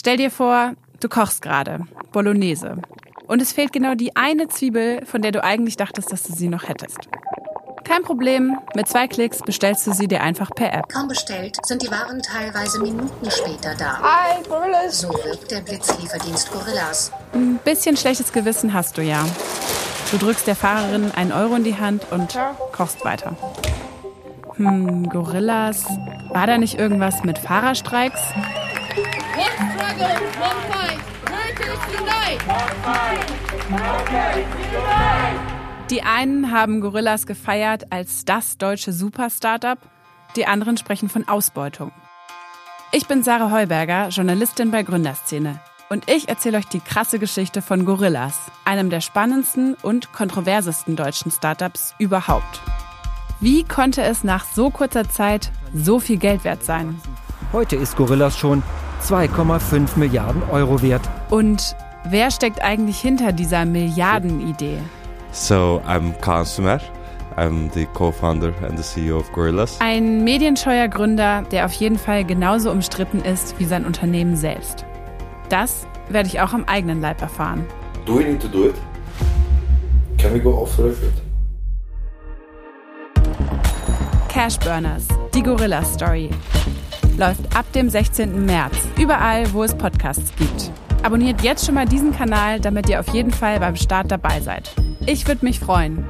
Stell dir vor, du kochst gerade Bolognese. Und es fehlt genau die eine Zwiebel, von der du eigentlich dachtest, dass du sie noch hättest. Kein Problem, mit zwei Klicks bestellst du sie dir einfach per App. Kaum bestellt, sind die Waren teilweise Minuten später da. Hi, Gorillas. So wirkt der Blitzlieferdienst Gorillas. Ein bisschen schlechtes Gewissen hast du ja. Du drückst der Fahrerin einen Euro in die Hand und kochst weiter. Hm, Gorillas. War da nicht irgendwas mit Fahrerstreiks? One struggle, one fight. Workers unite. Die einen haben Gorillas gefeiert als das deutsche Super-Startup, die anderen sprechen von Ausbeutung. Ich bin Sarah Heuberger, Journalistin bei Gründerszene. Und ich erzähle euch die krasse Geschichte von Gorillas, einem der spannendsten und kontroversesten deutschen Startups überhaupt. Wie konnte es nach so kurzer Zeit so viel Geld wert sein? Heute ist Gorillas schon 2,5 Milliarden Euro wert. Und wer steckt eigentlich hinter dieser Milliardenidee? So I'm Consumer. I'm the co-founder and the CEO of Gorillas. Ein medienscheuer Gründer, der auf jeden Fall genauso umstritten ist wie sein Unternehmen selbst. Das werde ich auch am eigenen Leib erfahren. Do we need to do it? Can we go off the record? Cashburners, die Gorilla Story. Läuft ab dem 16. März, überall, wo es Podcasts gibt. Abonniert jetzt schon mal diesen Kanal, damit ihr auf jeden Fall beim Start dabei seid. Ich würde mich freuen.